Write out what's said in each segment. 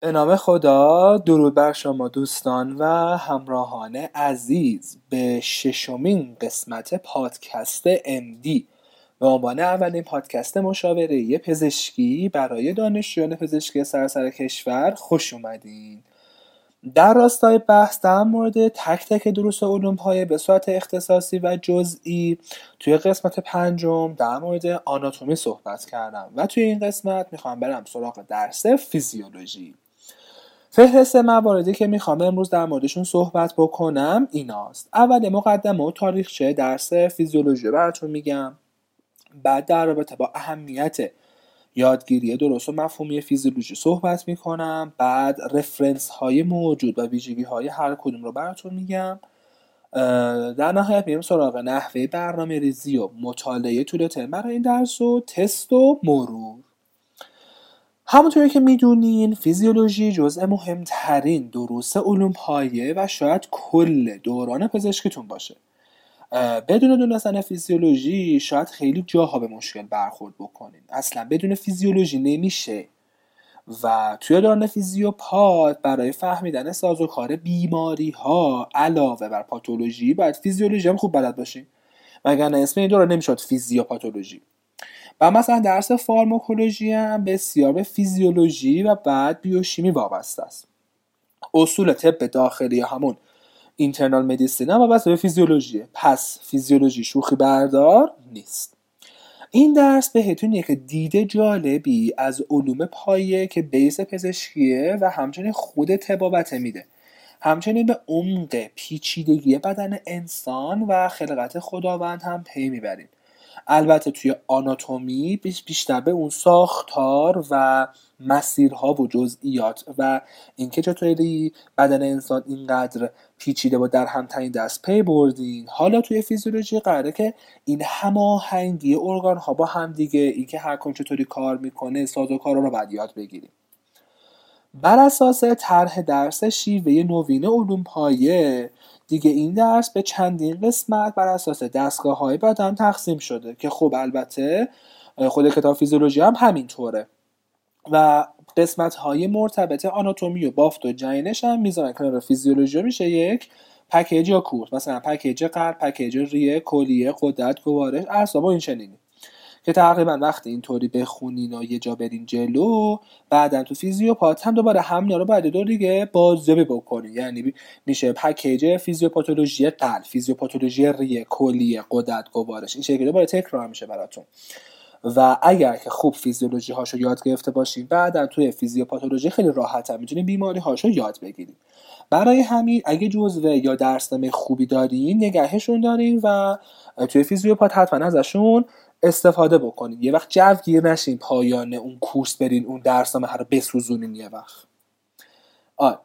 به نام خدا درود بر شما دوستان و همراهان عزیز. به ششمین قسمت پادکست MD به عنوان اولین پادکست مشاوره پزشکی برای دانشجویان پزشکی سراسر کشور خوش اومدین. در راستای بحث در مورد تک تک دروس علوم های به صورت اختصاصی و جزئی توی قسمت پنجم در مورد آناتومی صحبت کردم. و توی این قسمت می‌خوام برم سراغ درس فیزیولوژی. فهرست مواردی که می‌خوام امروز در موردشون صحبت بکنم ایناست. اول مقدمه و تاریخچه درس فیزیولوژی براتون میگم. بعد در رابطه با اهمیت یادگیری درست و مفهومی فیزیولوژی صحبت می‌کنم. بعد رفرنس های موجود و ویژگی های هر کدوم رو براتون میگم. در نهایت میریم سراغ نحوه برنامه ریزی و مطالعه طول ترم. برای این درس و تست و مرور. همونطوری که می‌دونین فیزیولوژی جزء مهمترین دروس علوم پایه و شاید کل دوران پزشکتون باشه. بدون دونستن فیزیولوژی شاید خیلی جاها به مشکل برخورد بکنین. اصلا بدون فیزیولوژی نمیشه. و توی دوران فیزیوپات برای فهمیدن سازوکار بیماری ها علاوه بر پاتولوژی باید فیزیولوژی هم خوب بلد باشین. وگرنه اسم این دوران نمی‌شد فیزیوپاتولوژی. و مثلا درس فارماکولوژی هم بسیار به فیزیولوژی و بعد بیوشیمی وابسته است. اصول طب داخلی همون اینترنال مدیسین هم وابسته به فیزیولوژیه. پس فیزیولوژی شوخی بردار نیست. این درس بهتون یک دیده جالبی از علوم پایه که بیس پزشکیه و همچنین خود تبابته میده. همچنین به عمق پیچیدگی بدن انسان و خلقت خداوند هم پی می‌بریم. البته توی آناتومی بیشتر به اون ساختار و مسیرها و جزئیات و اینکه چطوری بدن انسان اینقدر پیچیده و در همتنین دست پی بردین. حالا توی فیزیولوژی قراره که این هماهنگی ارگان ها با هم دیگه اینکه هر کن چطوری کار می‌کنه ساز و کار رو باید یاد بگیریم. بر اساس طرح درس شیوه نوین علوم پایه دیگه این درس به چندین قسمت بر اساس دستگاه های بدن تقسیم شده که خب البته خود کتاب فیزیولوژی هم همینطوره. و قسمت های مرتبط آناتومی و بافت و جینش هم می‌ذارن. کنار فیزیولوژی میشه یک پکیج یا کورس مثلا پکیج قلب پکیج ریه کلیه قدرت گوارش اعصاب و این چنینی. که تقریبا وقتی اینطوری بخونین و یه جا برین جلو بعدا تو فیزیوپات هم دوباره هم رو بعد دو دیگه بازیابی بکنین. یعنی میشه پکیج فیزیوپاتولوژی قلب فیزیوپاتولوژی ریه کلیه قدرت گوارش. این شکلی دوباره تکرار میشه براتون. و اگر که خوب فیزیولوژی هاشو یاد گرفته باشین بعدا توی فیزیوپاتولوژی خیلی راحت هم می‌تونین بیماری هاشو یاد بگیرید برای همین اگه جزوه یا درسنامه خوبی دارین نگهشون دارین و توی فیزیوپات حتما ازشون استفاده بکنید یه وقت جو گیر نشین پایان اون کورس برین اون درسنامه رو بسوزونین یه وقت. آه.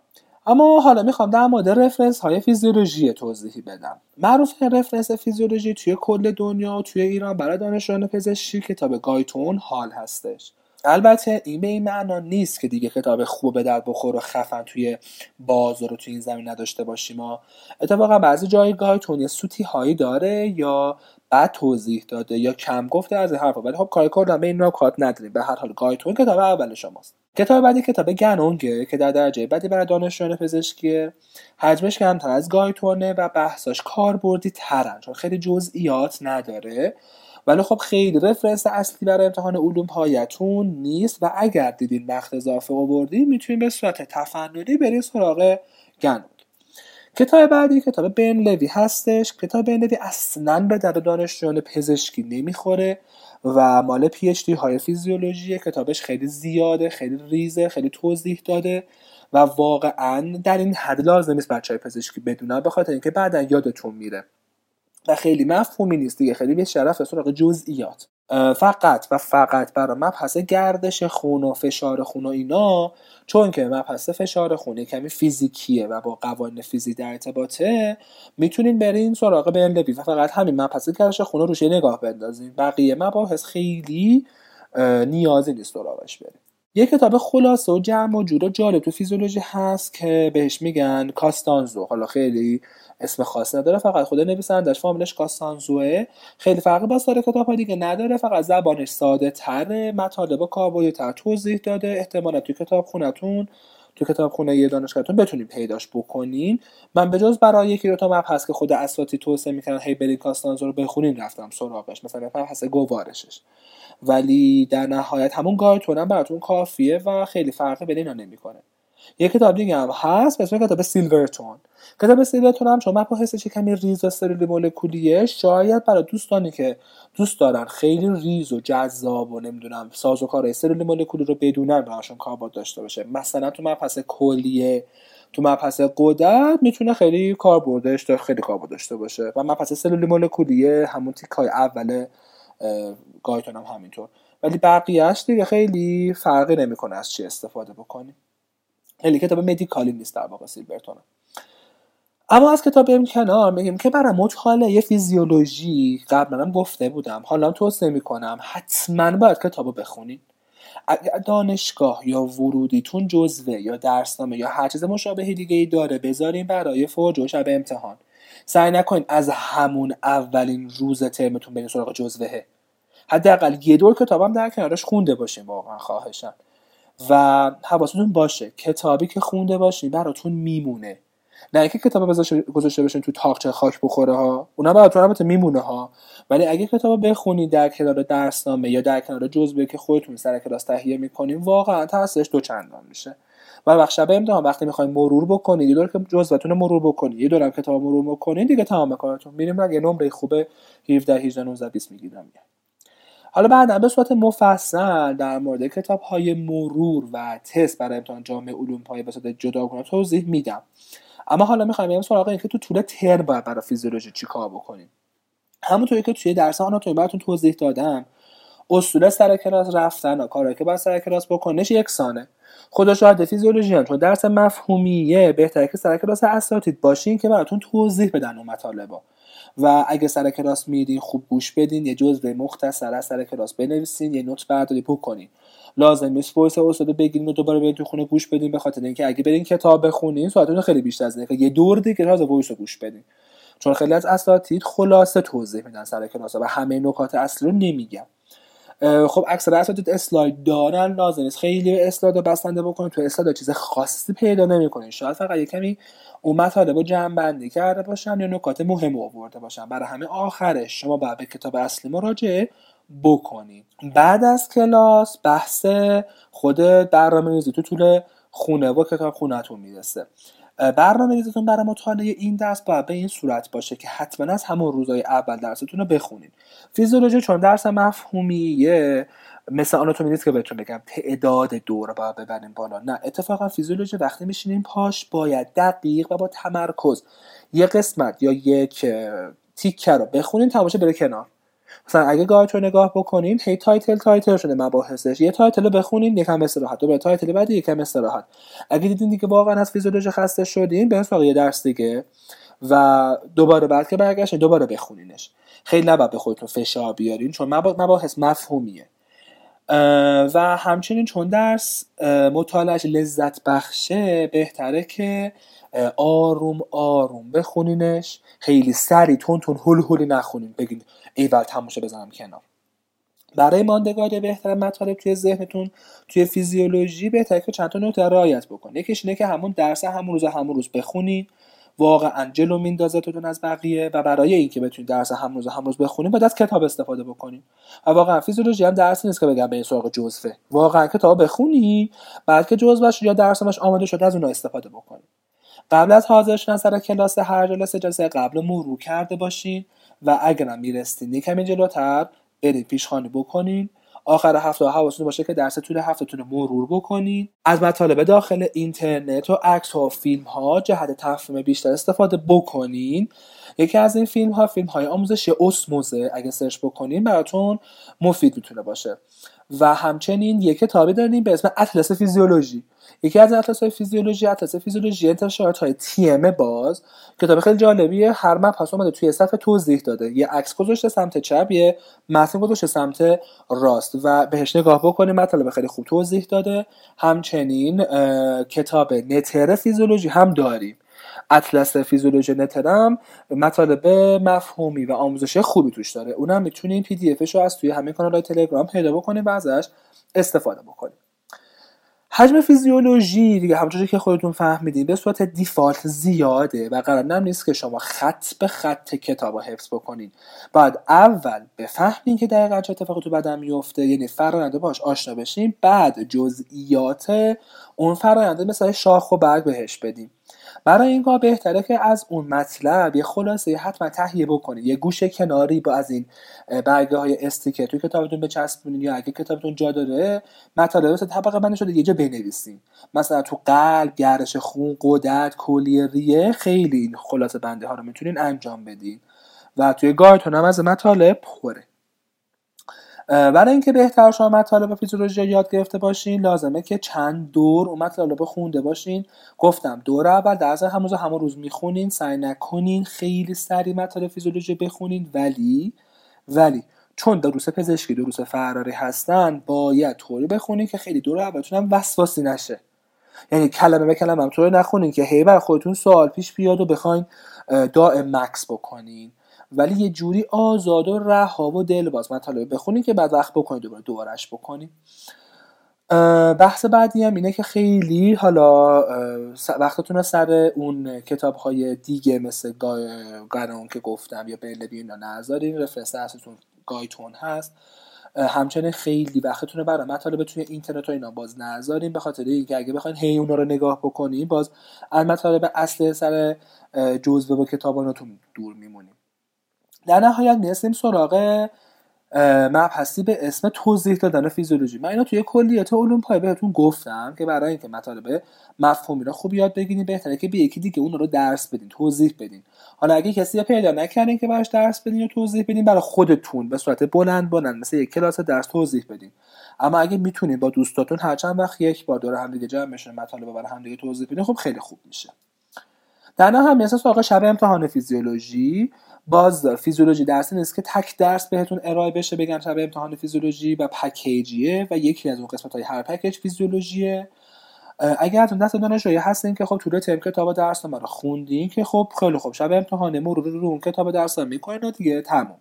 اما حالا می‌خوام در مورد reference های فیزیولوژی توضیحی بدم. معروف reference فیزیولوژی توی کل دنیا و توی ایران برای دانشجویان پزشکی کتاب گایتون حال هستش. البته این به این معنا نیست که دیگه کتاب خوب به درد بخور و خفن توی بازار رو توی این زمینه نداشته باشیم ما اتفاقا بعضی جای گایتون یه سوتی هایی داره یا بعد توضیح داده یا کم گفته از این حرفا. ولی خب کار کردن به این را کات نداریم. به هر حال گایتون کتاب اول شماست. کتاب بعدی کتاب گانونگه که در درجه بعدی برای دانشجویان پزشکیه. حجمش کمتر از گایتونه و بحثاش کاربردی ترن چون خیلی جزئیات نداره. ولی خب خیلی رفرنس اصلی برای امتحان علوم پایتون نیست و اگر دیدین وقت اضافه آوردین می‌تونین به صورت تفننی برین سراغ گنونگ کتاب بعدی کتاب بن لوی هستش. کتاب بن لوی اصلا به درد دانشجویان پزشکی نمی‌خوره و مال پی اچ دی های فیزیولوژی. کتابش خیلی زیاده خیلی ریزه خیلی توضیح داده و واقعا در این حد لازم نیست بچه های پزشکی بدونن به خاطر اینکه بعدا یادتون میره. و خیلی مفهومی نیست دیگه. خیلی به شرف سراغ جزئیات. فقط و فقط برای مبحث گردش خون و فشار خون و اینا چون که مبحث فشار خون کمی فیزیکیه و با قوانین فیزیک در ارتباطه می‌تونین برین سراغ برلبی و فقط همین مبحث گردش خون رو روش نگاه بندازین. بقیه مباحث خیلی نیازی نیست سراغش بریم یه کتاب خلاصه و جمع و جورا جالب تو فیزیولوژی هست که بهش میگن کاستانزو. حالا خیلی اسم خاص نداره فقط خود نویسندش فامیلش کاستانزوه. خیلی فرقی با سایر کتاب های دیگه نداره فقط زبانش ساده تره مطالب و کاربردی تر توضیح داده احتمالا توی کتاب خونتون تو کتابخونه یه دانشگاهتون بتونین پیداش بکنین. من به جز برای یکی دو تا مبحث که خود اساتی توصیه می‌کنن هی برید کاستانزا رو بخونین رفتم سراغش. مثلا مبحث گوارشش. ولی در نهایت همون گایتون براتون کافیه و خیلی فرقی بین اینا نمی‌کنه. یه کتاب دیگه هم هست به کتاب سیلورتورن. کتاب سیلورتورن هم چون مباحثش کمی ریز و مولکولیه شاید برای دوستانی که دوست دارن خیلی ریز و جذاب و نمی‌دونم ساز و کار سلولی مولکولی رو بدونن براشون کاربرد داشته باشه. مثلا تو مبحث کلیه تو مبحث قدرت می‌تونه خیلی کاربردش خیلی کاربرد داشته باشه. و مبحث سلولی مولکولیه همون تیکای اول گایتون هم همینطور. ولی بقیهش دیگه خیلی فرقی نمی‌کنه از چی استفاده بکنیم خیلی کتاب مدیکالی نیست در واقع سیلبرتون. اما از کتاب این کنار میگیم که برای مطالعه فیزیولوژی قبلا هم گفته بودم. حالا توصیه می‌کنم حتما باید کتاب بخونید اگر دانشگاه یا ورودیتون جزوه یا درسنامه یا هر چیز مشابه دیگه ای داره بذارین برای فوج و شب امتحان. سعی نکنید از همون اولین روز ترمتون برین سراغ جزوهه. حداقل یه دور کتابم در کنارش خونده باشین واقعا خواهشم و حواستون باشه کتابی که خونده باشین براتون میمونه. نه اینکه کتاب گذاشته باشین تو تاقچه خاک بخوره ها. اونا براتون البته میمونه ها. ولی اگه کتاب بخونید در کنار درسنامه یا در کنار جزوه که خودتون سر کلاس تهیه می‌کنین واقعا تاثیرش دو چندان میشه. و وقت شب امتحان وقتی می‌خواین مرور بکنید یه دور که جزوتون مرور بکنید یه دورم کتاب مرور بکنید دیگه تمام کارتون میریم. یه نمره خوبه 17 18 19 20 می‌گیرم. حالا بعدا به صورت مفصل در مورد کتاب های مرور و تست برای امتحان جامعه علوم پایه به صورت جداگانه توضیح میدم. اما حالا می‌خوایم بریم سراغ اینکه تو طول ترم باید برای فیزیولوژی چیکار بکنیم. همونطوری که توی درس آناتومی براتون توضیح دادم اصول سر کلاس رفتن و کارهایی که باید سر کلاس بکنین یکسانه. خدا شاهد فیزیولوژی هم چون درس مفهومیه بهتره که سر کلاس اساتید باشین که براتون توضیح بدن اون مطالبا و اگه سر کلاس میرین خوب گوش بدین یه جزء مختصر از سر کلاس بنویسین یه note برداری بکنین. لازم نیست voice استاد بگیرین و دوباره برین تو خونه گوش بدین به خاطر اینکه اگه برین کتاب بخونین ساعتتون خیلی بیشتر از اینه یه دور دیگه تازه voice رو گوش بدین. چون خیلی از اساتید خلاصه توضیح میدن سر کلاس و همه نکات اصلی رو نمیگن خب اکثر اساتید اسلاید دارن لازم نیست. خیلی اسلاید بسنده بکنید. تو اسلاید چیز خاصی پیدا نمی‌کنین شاید فقط یه کمی اون مطالب رو جمع بندی کرده باشن یا نکات مهم آورده باشن. برای همه آخرش شما باید به کتاب اصلی مراجعه بکنید. بعد از کلاس بحث خود برنامه ریزی تو طول خونه و کتاب خونتون می‌رسه. برنامه ریزتون برای مطالعه این درس باید به این صورت باشه که حتما از همون روزای اول درستون رو بخونید فیزیولوژی چون درس مفهومیه مثل آناتومی نیست که بهتون بگم تعداد دور باید ببریم بالا. نه اتفاقا فیزیولوژی وقتی میشینیم پاش باید دقیق و با تمرکز یه قسمت یا یک تیکه رو بخونین تموم شه بره کنار. مثلا اگه گایتون رو نگاه بکنین هی title title شده مباحثش. یه title بخونین یکم استراحت. دوباره title بعد یکم استراحت. اگه دیدین دیگه واقعا از فیزیولوژی خسته شدین به سراغ یه درس دیگه. و دوباره بعد که برگشتین دوباره بخونینش. خیلی نباید به خودتون فشار بیارین چون مباحث مفهومیه. و همچنین چون درس مطالعهش لذت بخشه بهتره که آروم آروم بخونینش. خیلی سری تون تون هول هولی نخونین. بگین ایول تموشه بزنم کنار. برای ماندگاری بهتر مطالب توی ذهنتون توی فیزیولوژی بهتره که چند تا نکته رعایت بکنید یکیش اینه که همون درس همون روز همون روز بخونین. واقعا جلو میندازتتون از بقیه و برای اینکه بتونید درس هم روز هم روز بخونید باید از کتاب استفاده بکنید و واقعا فیزیولوژی هم درس نیست که بگم به این سراغ جزوه. واقعا کتاب بخونی بعد که جزوهش یا درسش آماده شده از اونها استفاده بکنید قبل از حاضر شدن سر کلاس هر جلسه جلسه قبل مرور کرده باشین و اگرم میرستین یکمی جلوتر برید پیشخانی بکنین. آخر هفته حواستون باشه که درس طول هفتهتون رو مرور بکنید از مطالب داخل اینترنت و عکس ها و فیلم ها جهت تفهیم بیشتر استفاده بکنین. یکی از این فیلم ها فیلم های آموزشی اسموزه. اگه سرچ بکنین براتون مفید می‌تونه باشه. و همچنین یک کتابی داریم به اسم اطلس فیزیولوژی. یکی از اطلس های فیزیولوژی اطلس فیزیولوژی انتشارات های تی ام باز کتاب خیلی جالبیه هر مبحث اومده توی صفحه توضیح داده. یه عکس گذاشته سمت چپ یه متن گذاشته سمت راست و بهش نگاه بکنیم مطالب خیلی خوب توضیح داده. همچنین کتاب نتر فیزیولوژی هم داریم. اطلس فیزیولوژی نترم مطالب مفهومی و آموزشی خوبی توش داره. اونم می‌تونین پی دی رو از توی همه کانال تلگرام پیدا بکنیم و ازش استفاده بکنیم حجم فیزیولوژی دیگه همونجوری که خودتون فهمیدین به صورت دیفالت زیاده و قرار نیست که شما خط به خط کتاب حفظ بکنین. بعد اول بفهمین که دقیقا چه اتفاقی تو بدن میفته یعنی فرآینده باش آشنا بشین. بعد جزئیات اون فراینده مثل شاخ و برگ بهش بدیم برای این کار بهتره که از اون مطلب یه خلاصه حتما تهیه بکنید. یه گوشه کناری با از این برگه های استیکر توی کتابتون بچسبونید یا اگه کتابتون جا داره مطالب طبقه بندی شده یه جا بنویسین. مثلا تو قلب گرش خون قدرت کلیه ریه خیلی این خلاصه بنده ها رو می‌تونین انجام بدین. و توی گایتون هم از مطالب پره. برای اینکه بهتر شما مطالب فیزیولوژی یاد گرفته باشین لازمه که چند دور اون مطالب خونده باشین. گفتم دور اول درس همون روز همون روز می‌خونین سعی نکنین خیلی سریع مطالب فیزیولوژی بخونین. ولی ولی چون دروس پزشکی دروس فراری هستن باید طوری بخونین که خیلی دور اولتون هم وسواسی نشه. یعنی کلمه به کلمه هم طوری نخونین که هی بر خودتون سوال پیش بیاد و بخواین دائم مکس بکنین. ولی یه جوری آزاد و رها و دلباز مطالب بخونید که بعد وقت بکنید دوباره دوبارش بکنید بحث بعدی هم اینه که خیلی حالا وقتتون سر اون کتاب های دیگه مثل گارون که گفتم یا بیلبی اینا نذارین. رفرنس اصلتون گایتون هست. همچنین خیلی وقتتون رو برای مطالب توی اینترنت و اینا باز نذارین به خاطر اینکه اگه بخواین هی اونا رو نگاه بکنین باز از مطالب اصل سر جزوه و کتابانتون دور میمونیم. در نهایت می‌رسیم سراغ مبحثی به اسم توضیح دادن فیزیولوژی. من اینا توی کلیت علوم پای بهتون گفتم که برای اینکه مطالب مفهومی رو خوب یاد بگیرین بهتره که به یکی دیگه اون رو درس بدین توضیح بدین. حالا اگه کسی پیدا نکردین که براش درس بدین و توضیح بدین برای خودتون به صورت بلند بلند مثل یک کلاس درس توضیح بدین. اما اگه می‌تونین با دوستاتون هر چند وقت یک بار دور هم دیگه جمع بشین مطالب برای هم دیگه توضیح بدین خب خیلی خوب میشه. در نهایت سراغ شب امتحان فیزیولوژی. باز فیزیولوژی درسی نیست که تک درس بهتون ارائه بشه بگم شب امتحان فیزیولوژی و پکیجیه و یکی از اون قسمت های هر پکیج فیزیولوژیه. اگر اون دست دانشجویی هستین که خب طول ترم کتاب درس رو خوندین که خب خیلی خوب. شب امتحان مرور رو اون کتاب درس می‌کنین و دیگه تموم.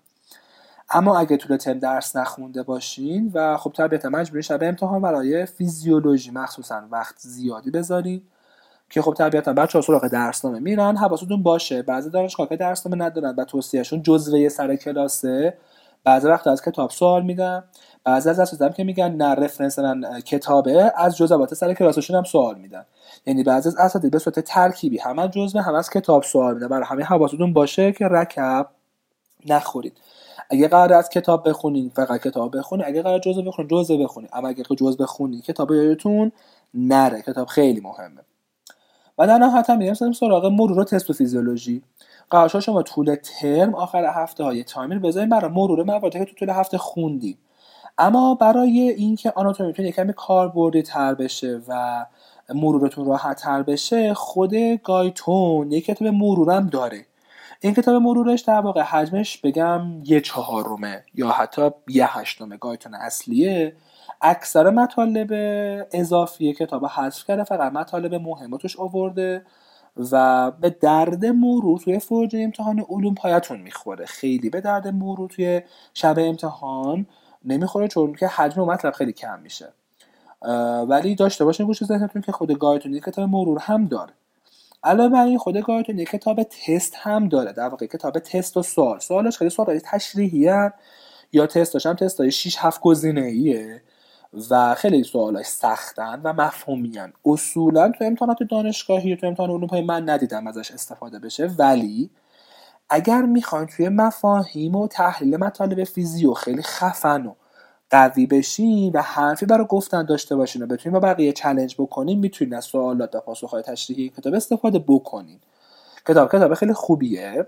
اما اگه طول ترم درس نخونده باشین و خب طبیعتا مجبوری شب امتحان برای فیزیولوژی مخصوصا وقت زیادی بذارین. که خب طبیعتا بچه ها سراغ درسنامه میرن حواستون باشه. بعضی دانشگاه که درسنامه ندارن و توصیهشون جزوه سر کلاسه بعضی وقت از کتاب سوال میدن بعضی از اساتید که میگن نه رفرنس من کتابه از جزوات سر کلاسشون هم سوال میدن. یعنی بعضی از اساتید به صورت ترکیبی هم از جزوه هم از کتاب سوال میدن. برای همه حواستون باشه که رکب نخورید. اگه قرار از کتاب بخونین فقط کتاب بخونین. اگه قرار جزوه بخونین جزوه بخونین. اما اگه جزوه بخونین کتاب یادتون نره. کتاب خیلی مهمه. و در نهایت هم میریم سراغ مرور تست و فیزیولوژی. قرار شما طول ترم آخر هفته های تایمر بذاریم برای مرور مواردی که تو طول هفته خوندیم. اما برای اینکه آناتومیتون یکمی کاربردی تر بشه و مرورتون راحت تر بشه خود گایتون یک کتاب مرورم داره. این کتاب مرورش در واقع حجمش بگم یه چهارمه یا حتی یه هشتمه. گایتون اصلیه. اکثر مطالب اضافی کتاب حذف کرده فقط مطالب مهماتش آورده و به درد مرور توی فرجه امتحان علوم پایتون می‌خوره. خیلی به درد مرور توی شب امتحان نمی‌خوره چون که حجم مطلب خیلی کم میشه. ولی داشته باشین گوش ذهنتون که خود گایتون کتاب مرور هم داره. علاوه بر این خود گایتون یک کتاب تست هم داره. در واقع کتاب تست و سوال. سوالش خیلی سوال تشریحی یا تستاش هم تست های 6 7 گزینه ایه و خیلی سوالاش سختن و مفهومیان اصولا تو امتحانات دانشگاهی تو امتحان علوم من ندیدم ازش استفاده بشه ولی اگر می‌خواین توی مفاهیم و تحلیل مطالب فیزیو خیلی خفن و قوی بشین و حرفی برای گفتن داشته باشین و بتونین با بقیه چلنج بکنین می‌تونین از سوالات و پاسخهای تشریحی کتاب استفاده بکنین. کتاب کتاب خیلی خوبیه.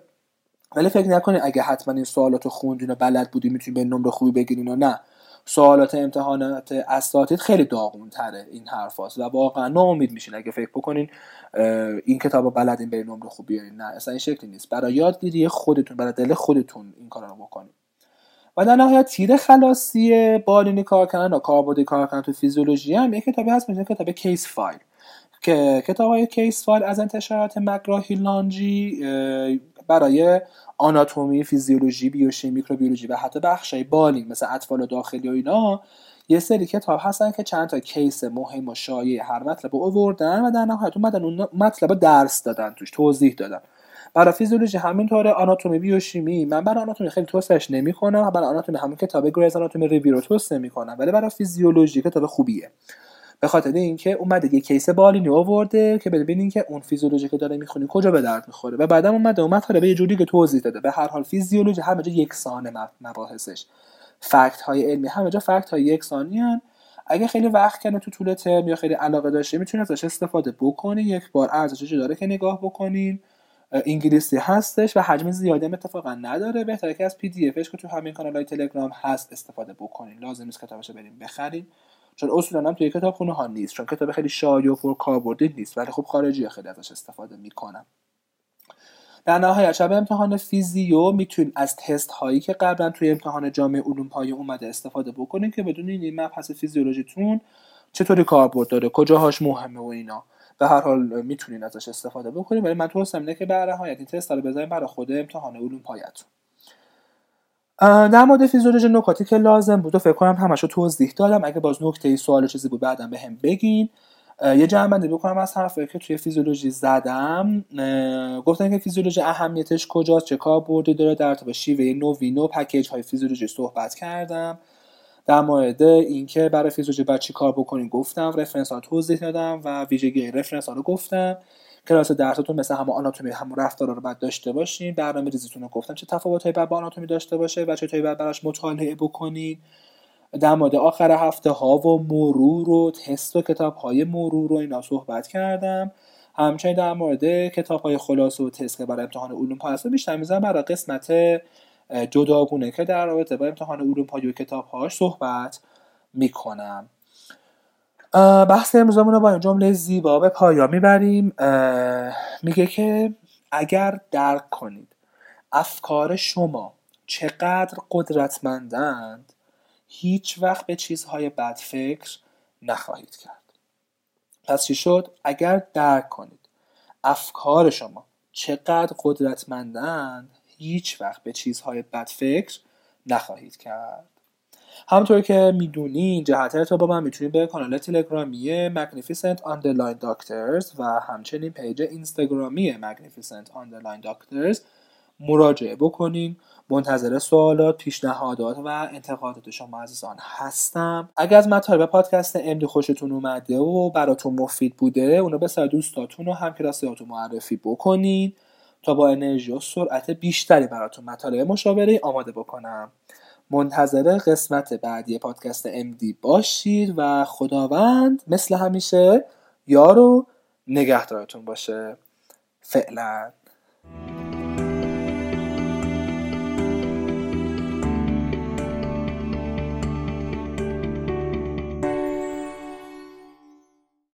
ولی فکر نکنین اگه حتما این سوالات رو خوندین و بلد بودین می‌تونین یه نمره خوبی بگیرین و نه. سوالات امتحانات اساتید خیلی داغون تره این حرف و واقعا ناامید میشین. اگه فکر بکنین این کتاب بلدین یه نمره خوب بیارین. نه اصلا این شکلی نیست. برای یادگیری خودتون برای دل خودتون این کار رو بکنین. و در نهایت تیر خلاصی بالینی کار کردن و کاربردی کار کردن تو فیزیولوژی هم یک کتابی هست مثل کتاب Case Files که کتاب های Case Files از انتشارات McGraw-Hill Lange ی برای آناتومی فیزیولوژی بیوشیمی میکروبیولوژی و حتی بخشای بالینی مثل اطفال داخلی و اینا یه سری کتاب هستن که چند تا case مهم و شایع هر مطلب رو آوردن و در نهایت اومدن اون مطلب رو درس دادن توش توضیح دادن. برای فیزیولوژی همینطوره آناتومی بیوشیمی من برای آناتومی خیلی توصیهش نمی‌کنم برای آناتومی همون کتاب Gray's Anatomy Review رو توصیه می‌کنم ولی برای فیزیولوژی کتاب خوبیه. به خاطر اینکه اومده یه case بالینی آورده که ببینین که اون فیزیولوژی که داره می‌خونی کجا به درد می‌خوره. و بعدم اومده اون به یه جوری که توضیح داده. به هر حال فیزیولوژی همه جا یکسانه مباحثش. فکت های علمی همه جا فکت های یکسانی هن. اگه خیلی وقت کنه تو طول ترم یا خیلی علاقه داشته می‌تونید ازش استفاده بکنین یک بار ارزشش داره که نگاه بکنین. انگلیسی هستش و حجم زیادی هم اتفاقا نداره. بهتره که از پی دی افش که تو همین کانال های تلگرام هست استفاده بکنین. لازم نیست کتابش بریم بخرین. چون اصولا هم توی کتاب خونه ها نیست چون کتاب خیلی شایع و پر کاربردی نیست ولی خب خارجی خیلی ازش استفاده می‌کنم. در نهایت شب امتحان فیزیو می‌تونید از تست هایی که قبلا توی امتحان جامعه علوم پایه اومده استفاده بکنید که بدون این مبحث فیزیولوژیتون چطوری کاربرد داره کجاهاش مهمه و اینا. به هر حال می‌تونین ازش استفاده بکنید ولی من توصیه اینه که به نهایت این تست رو بزنید برای خود امتحان علوم پایتون. در مورد فیزیولوژی نکاتی که لازم بود و فکر کنم همشو توضیح دادم اگه باز نکته ای سوال چیزی بود بعدم به هم بگین یه جمع بکنم از حرفی که توی فیزیولوژی زدم. گفتن که فیزیولوژی اهمیتش کجاست چه کار برده داره. در به شیوه نوین و پکیج های فیزیولوژی صحبت کردم. در مورد اینکه برای فیزیولوژی باید چی کار بکنیم گفتم رفرنس ها توضیح دادم و ویژگی رفرنس ها رو گفتم. کلاس درستون مثل همه آناتومی هم رفتار رو باید داشته باشین. برنامه ریزیتون رو گفتم. چه تفاوتایی باید با آناتومی داشته باشه و چطوری باید براش مطالعه بکنید در مورد آخر هفته ها و مرور و تست و کتاب های مرور رو اینا صحبت کردم. همچنین در مورد کتاب های خلاصه و تست که برای امتحان علوم هست. بیشتر می‌زنم برای قسمت جداگونه که در رابطه با امتحان علوم پایه و کتاب هاش صحبت می‌کنم. بحث امروزمون رو با این جمله زیبا به پایا می‌بریم. میگه که اگر درک کنید افکار شما چقدر قدرتمندند هیچ وقت به چیزهای بد فکر نخواهید کرد. پس چی شد؟ اگر درک کنید افکار شما چقدر قدرتمندند هیچ وقت به چیزهای بد فکر نخواهید کرد. همونطور که می‌دونین جهت با من می‌تونید به کانال تلگرامی Magnificent Underline Doctors و همچنین پیج اینستاگرامی Magnificent Underline Doctors مراجعه بکنین. منتظر سوالات پیشنهادات و انتقادات شما عزیزان هستم. اگر از مطالب پادکست امدی خوشتون اومده و براتون مفید بوده اونو به سر دوستاتون و همکلاسیاتون معرفی بکنین تا با انرژی و سرعت بیشتری براتون مطالب مشاوره آماده بکنم. منتظر قسمت بعدی پادکست امدی باشید و خداوند مثل همیشه یارو نگهدارتون باشه. فعلا.